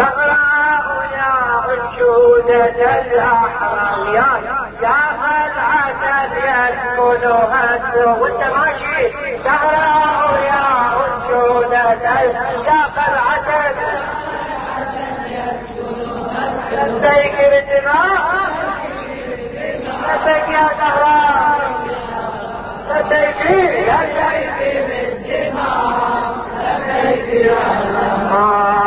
زهراء يا أنشودة الأحرام يا يا العسل يسكنها السوق وانت ماشي زهراء يا أنشودة يا العسل لبيك بالدماء لبيك يا زهراء لبيك يا لبيك بالدماء لبيك يا زهراء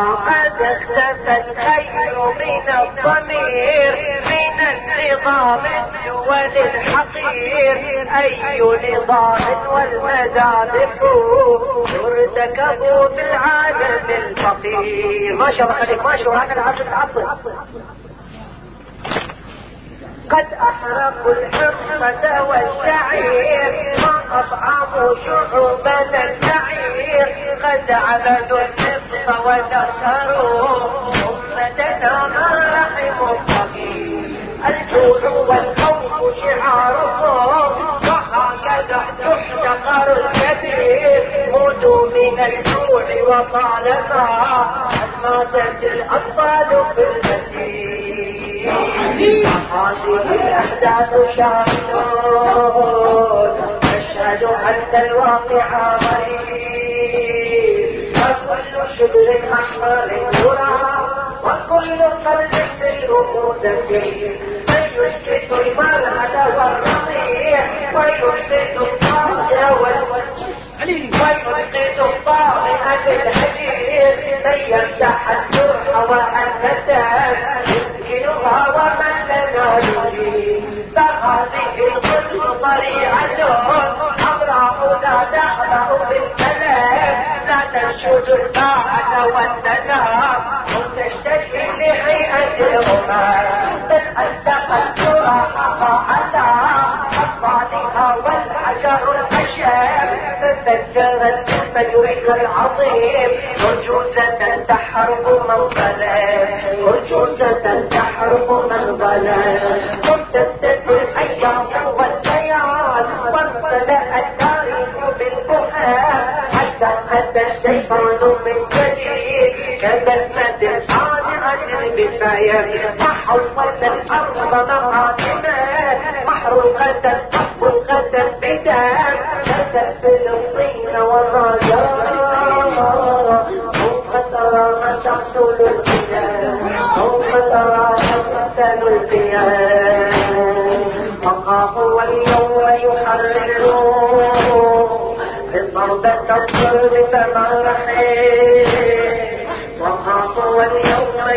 قد اختفى الخير من الضمير من النظام الدول الحقير أي نظام والمذابح ارتكبوا بالعالم الفقير. ما شاء الله خليك ما شاء الله. هكذا عاد تعطل قد أحرقوا الحرمة والشعير ما أطعموا شعوبنا الشعير قد عبدوا النفط ودخروا أمتنا ما رحموا الفقير الجوع والخوف شعارهم وهكذا تحتقر الكبير موتوا من الجوع وطالما ماتت الاطفال في المسير. هذه الاحداث شاهدون نشهد ان الواقع غريب وكل شبر احمر يرى وكل قلب بالرؤوس من يسكت المرأة والرضيع ويثبت الطاغية ويسقط الطاغية الهجير من يمسح الجرح وحدثه يسكنها ومن لنا يجيب فهذه طريعة حمراء لا تخلع بالكلام لا تنشد الطاعة والسلام وتشتكي لهيئة الغمام بل الجرح على أطفالها والحجر الخشب ففجرت فجرك العظيم أرجوزة تحرق من ظلم أرجوزة تحرق من ظلم بفاية وحول الأرض مقاتمة محروقة محروقة بدم كتب فلسطين والرجاء. ثم ترى تحصل القيام. ثم ترى تحصل القيام. فخافوا اليوم يحررون بضربة الظلم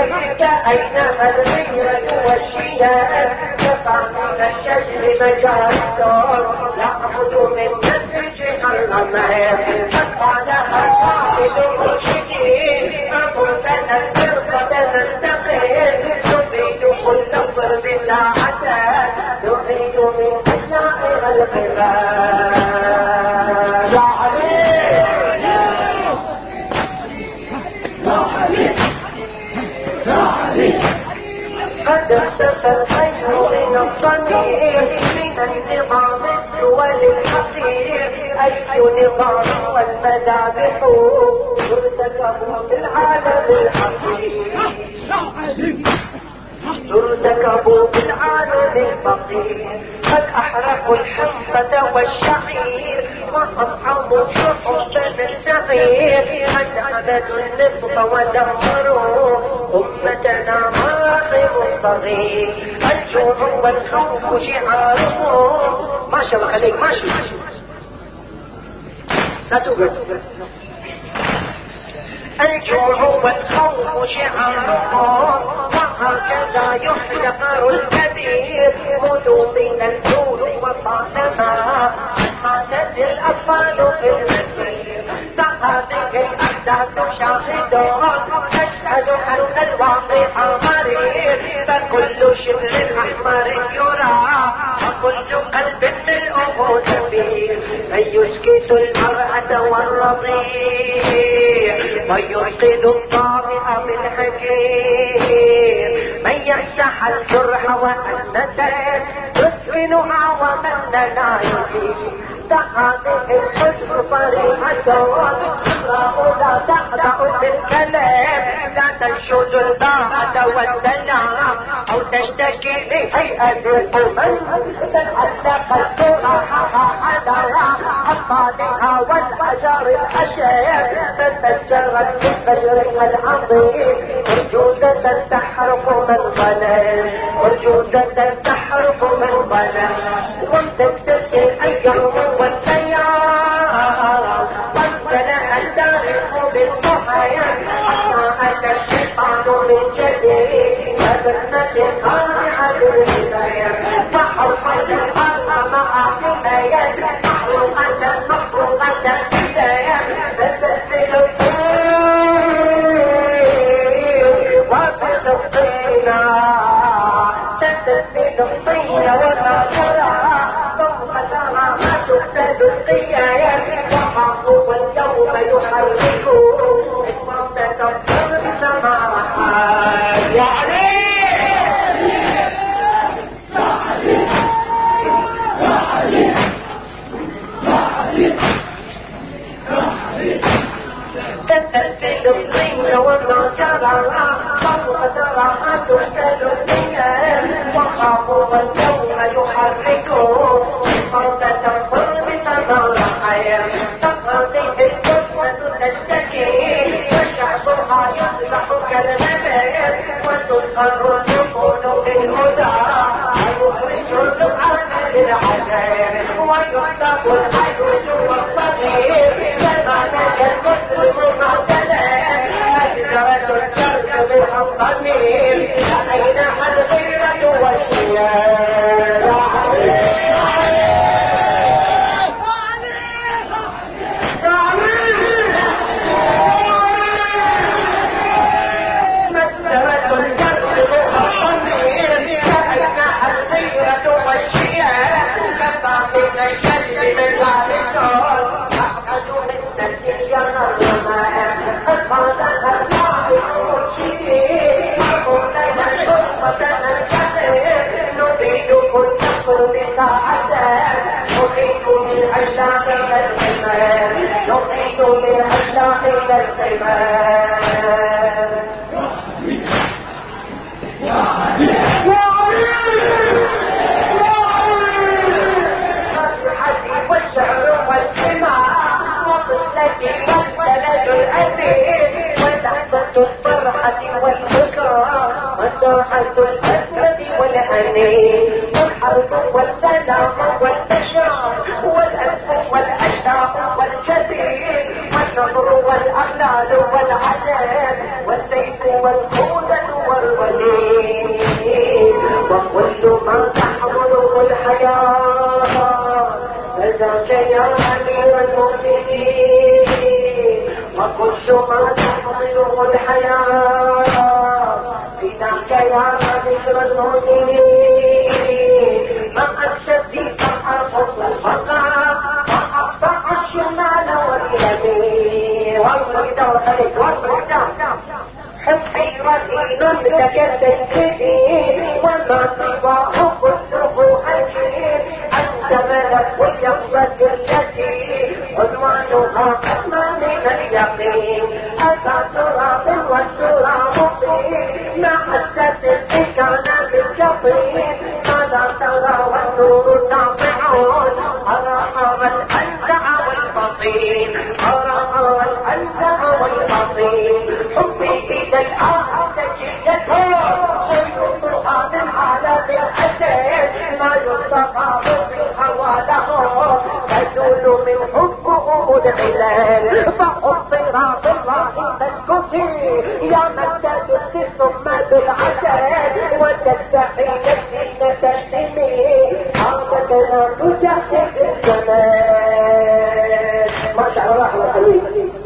الضمير كأينما الغيرة والشياء يقع من الشجر مجال الدار يعبد من نسجها الغمام فقال الصاحب المرشدين فقلتنا الفرقة كل ضرب لا من النظام الدول الحقير أي نظام والمذابح ترتكب في العالم الحقير. ترتكب في العالم الفقير. قد احرقوا الحنطة والشعير واطعموا شعوبنا الصغير قد عبدوا النفط ودمروا أمتنا صغير الجوع والخوف شعارهم ما شاء الله خليك ماشي لا توقف. الجوع والخوف شعارهم وهكذا يحتقر الكبير. خذوا من الجوع وطالما ماتت الأطفال في هذه الأحداث شاهد أشهد أن الواقع مريض فكل شبر احمر يرى وكل قلب ملؤه تبير من يسكت المرأة والرضيع من يعقد الطامئ بالحكيم من يمسح الجرح وأنته تسمنها ومن لا يجيب هذه الحزن طريقة لا تخدع بالكلام لا تنشد الباعة والسلام أو تشتكي لهيئة الأمم تتعلق الجرحها حذرا أطفالها والحجر الحشير تتجرد بالفجر العظيم موجودة تحرق من ظلم موجودة تحرق من ظلم وتكتسي أيام والسيارة وامتلأ التاريخ بالضحايا حتى الشيطان من جديد وبسمة قامعة وحقوق اليوم يحركوا فرصة الضرب سماحا تقضي القسمة تشتكي وشعبها يصبح كالنبات وتسخر النفوس بالهدى ويخرج العبد للعذاب ويحسب العجوز والصغير. كما المسلم معتلا أجزرة الجرد بالحطمير أين الغيرة والشيار والأنين والحرب والسلام والبشر والأغلال والعذاب والسيف والخوذة والوليد. وكل ما تحمله الحياة فذاك يا أمير المؤمنين. وكل ما تحمله الحياة فداك يا أمير المؤمنين. ما أكشف فأرقص الفقر وأقطع والبرد والخليج والبرد حبي لك تنكدي وما سواه كله أجيب أنت ملك ويقصد التي عنوانها قسمة من اليقين أتى تراب والتراب طين مع السد كان بالجطين ماذا ترى والنور ساطعون والبطين حبي إذا الآن تجدته ويوضها من عالم الأسد ما يصطفى في الهوى له تزول من حبه العلال فأبصر بالله فاسكتي يا مدد ثم بالعسل وتستحي نفسي تسلمي عادتنا تجهز الزمان ما شاء الله.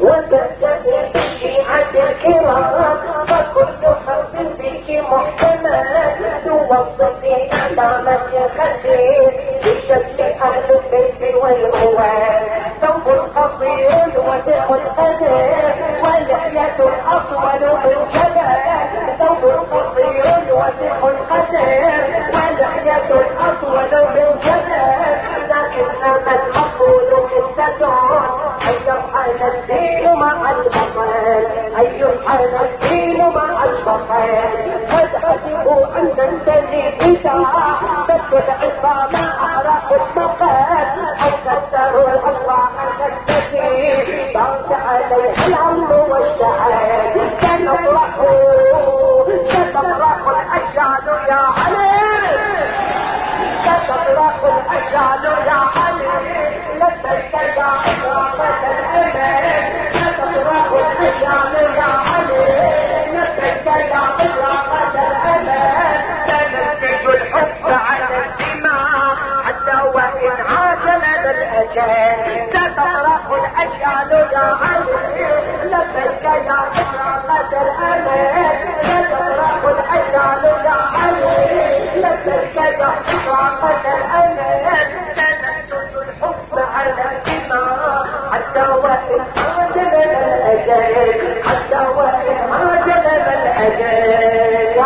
وتستحي الشيعة الكرام كل حرف فيك محتمل توظفي أعلامك الخسير بشكل أهل البيت والأوان ثوب قصير وسع القدر ولحية أطول من جبل ثوب قصير وسع القدر ولحية أطول من جبل لكنما المقول قصة الدين مع البطل أن يرحل الدين مع البطل قد حسبوا أن تنتهي إذا تدخل عصام أعراق المقال أو كسروا الأرواح تستجيب. ضغط عليه الهم والشعر سنفرح ستفرح الأجيال يا علي. ستفرح الأجيال يا علي ستفرح الأجيال يا علي لبيك يا إكرامة الأمان ستفرح الأجيال يا علي الأجل حتى وإن عاجل الأجل يا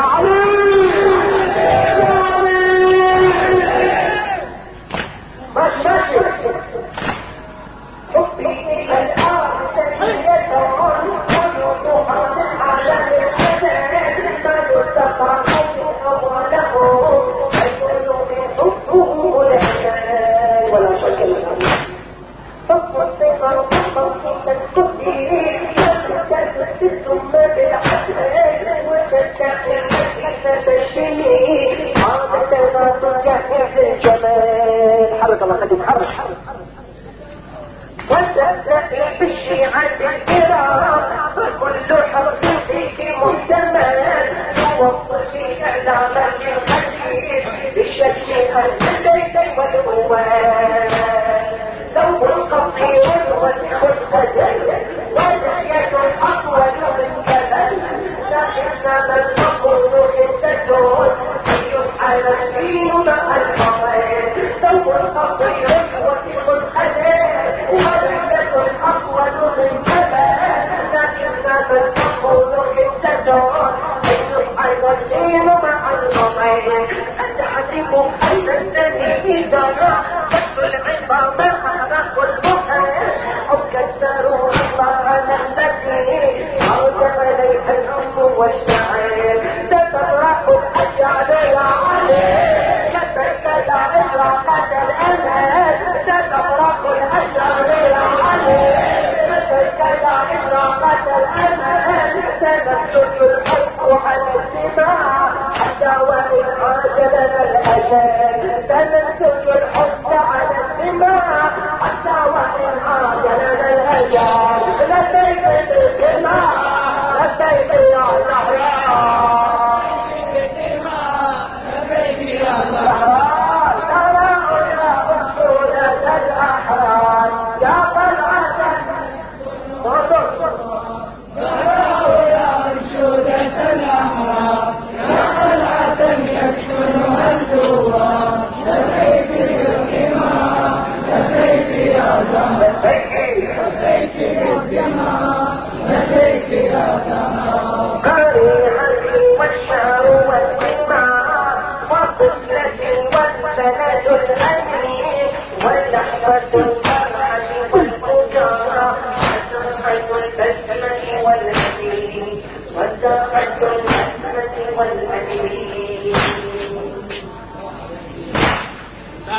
تجهز الجمال حرك الله خليك حرك وتبدأ بالشيعة الكرام فكل حرف فيك محتمل توصفي إعلامك الخفيف بشكل أهل البيت والأوان ثوب قصير وسخ الخدل ولحية أطول من ولحية أطول من جبل الفضل أتحسب أن النبي دنا كف العظام. الأمل ستفرح الأجيال يا علي لبيك يا إشراقة الأمل سنسجد الحب على السماء حتى وإن عاجلنا الأجل سنسجد الحب على السماء حتى وإن عاجلنا الأجل لبيك بالسماء لبيك يا زهراء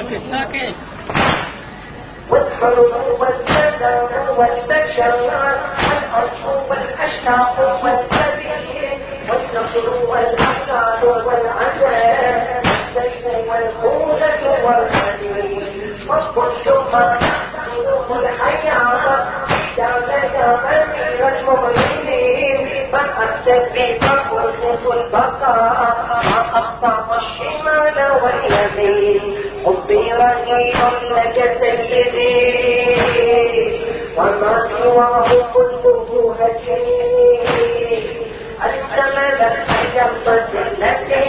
ساكت ساكت والحروب والسلام والبشر والأرض والأشتاق والسبيل والنصر والأحزان والعذاب والسيف والخوذة والحديد وكل ما الحياة دعك يا أمير المؤمنين. فأحسن بفرق البقاء. ما أقطع الشمال واليمين. حبي رهيب لك سيدي وما سواه كله هجين أنت محمدا خير التي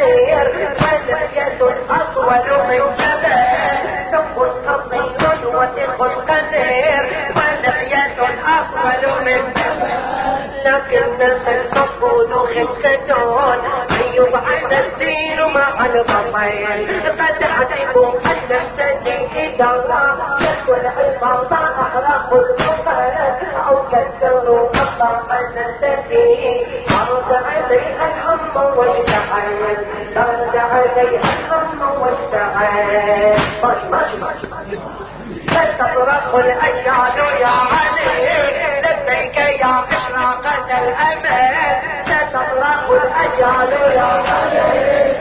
القدير ولحية أطول من جبل ثوب قصير وسخ القدير ولحية أطول من جبل لكن المفروض خفتون أن يبعد الدين مع البطين قد حسبوا أن السجن إذا يكون البطا أحرق الكفر أو كسروا مطلق السجن ماشي ماشي ماشي تصرخ الأجيال يا علي لبيك يا إشراقة الأمل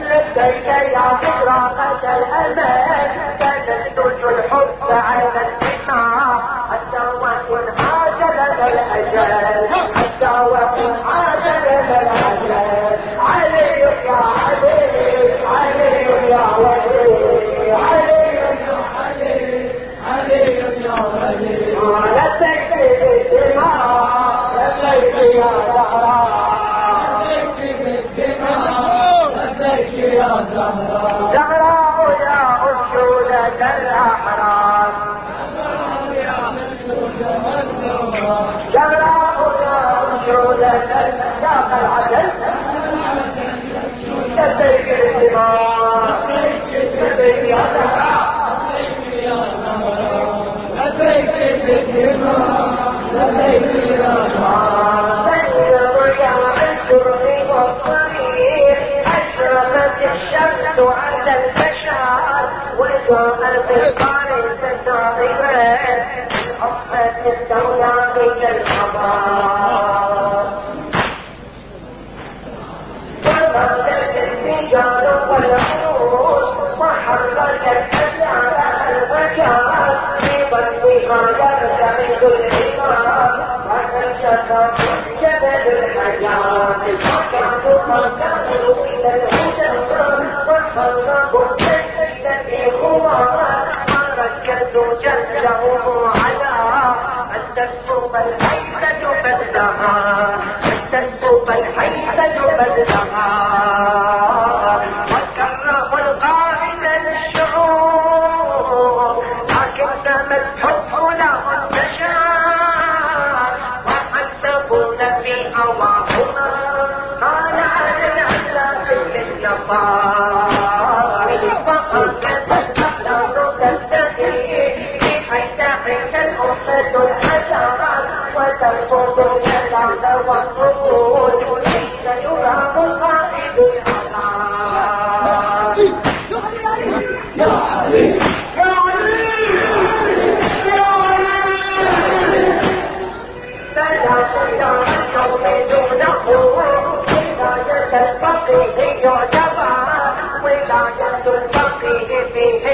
لبيك يا إشراقة الأمل الشمس على البشر وجاءت القارئ جبل الحجار وكانوا قدموا إلى الهدى وحركوا السيدة خمار وركزوا جلهم على أن تكتب الحيثة بدلها أن تكتب الحيثة القائد للشعور لكنما الحب له انتشار للنفار فقد الأخلاق تستحي في حيث حيث الأمة الحجرات وترفض الجلال والرفوض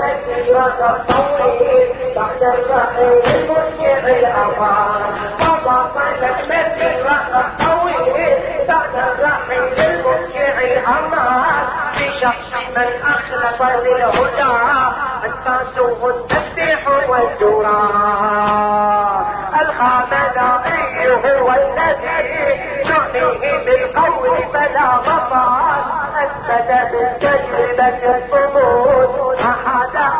مسيرة الطويل بعد الرحيل المشجع الأمان وواصلت مسيرة الطويل بعد الرحيل المشجع الأمان بشخص من أخلص للهدى التاسوه التسبيح والدعاء الخامنائي هو الذي نعنيه بالقول فلا مطار اثبت بالتجربة الصمود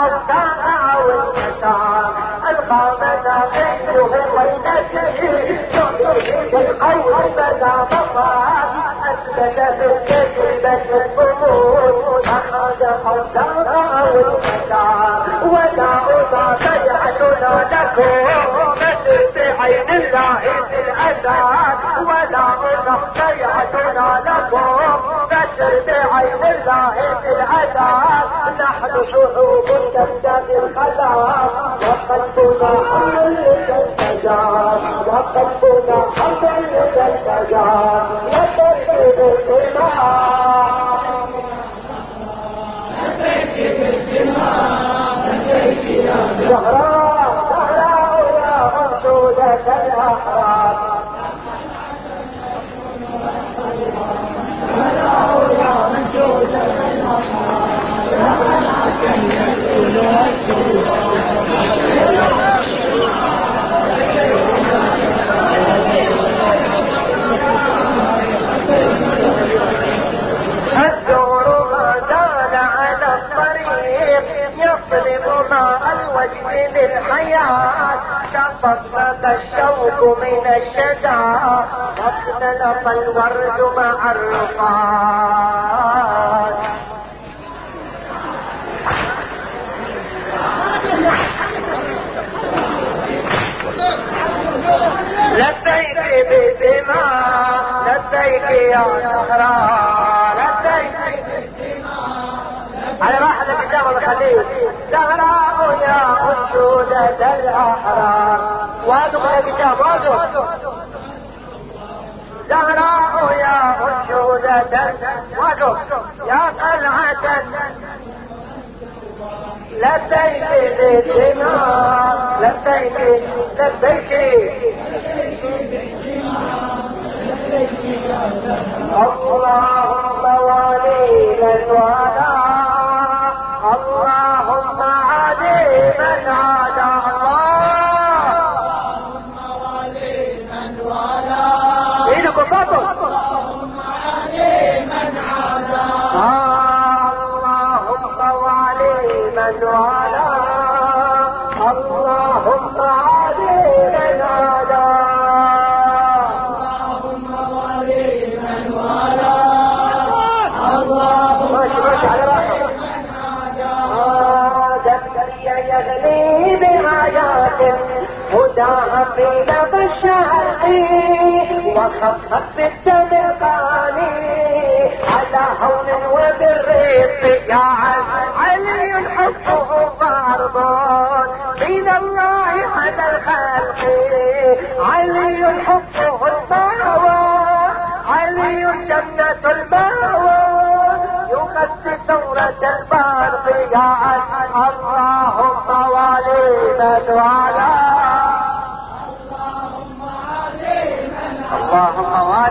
اوساع أو اليسار الخامنائي هو الذي نعنيه بالقول فلا مطار أثبت بالتجربة الصمود اوساع أو اليسار ولا اضاف يعدنا لكم. بعين الله في الأساد يعدنا لكم بشر بعين الله في الأساد نحن شعوب تبتغي الخلاق وقلبنا حمل الشجار وقلبنا حمل الوجه للحياة تطبق الشوق من الشجا واختلط الورد مع الرفات لبيك بدماء لبيك يا لبيك على راحة الكتاب الخليل زهراء يا أنشودة الأحرار. وادخل الكتاب وادخل. زهراء يا أنشودة وادخل. يا قلعة. لبيك بالدماء لبيك لبيك. اللهم ولي من بآيات هداها في لغة الشرق وخفف بالتمرقاني على هون وبالرزق يا علي حبه فرض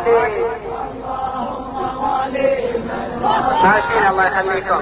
عليه ماشيين الله يخليكم.